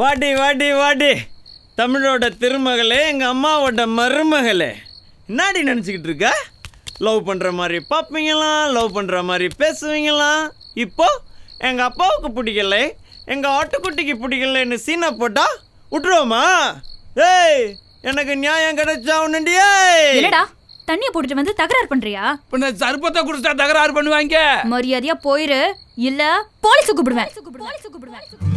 வாடி வாடி வாடி. தமிழோட திருமகளே எங்கள் அம்மாவோட மருமகளே. என்னாடி நினச்சிக்கிட்டு இருக்க? லவ் பண்ணுற மாதிரி பார்ப்பீங்களாம் லவ் பண்ணுற மாதிரி பேசுவீங்களாம் இப்போ எங்கள் அப்பாவுக்கு பிடிக்கலை எங்கள் ஆட்டுக்குட்டிக்கு பிடிக்கலன்னு சீனை போட்டா விட்டுருவோமா? ஏய் எனக்கு நியாயம் கிடைச்சா உன்னுண்டியே என்னடா தண்ணிய போட்டுட்டு வந்து தகராறு பண்றியா? பின்ன சர்பத்தை குடிச்சா தகராறு பண்ணுவாங்க. மரியாதையா போயிரு. இல்ல போலீஸ் கூப்பிடுவேன்.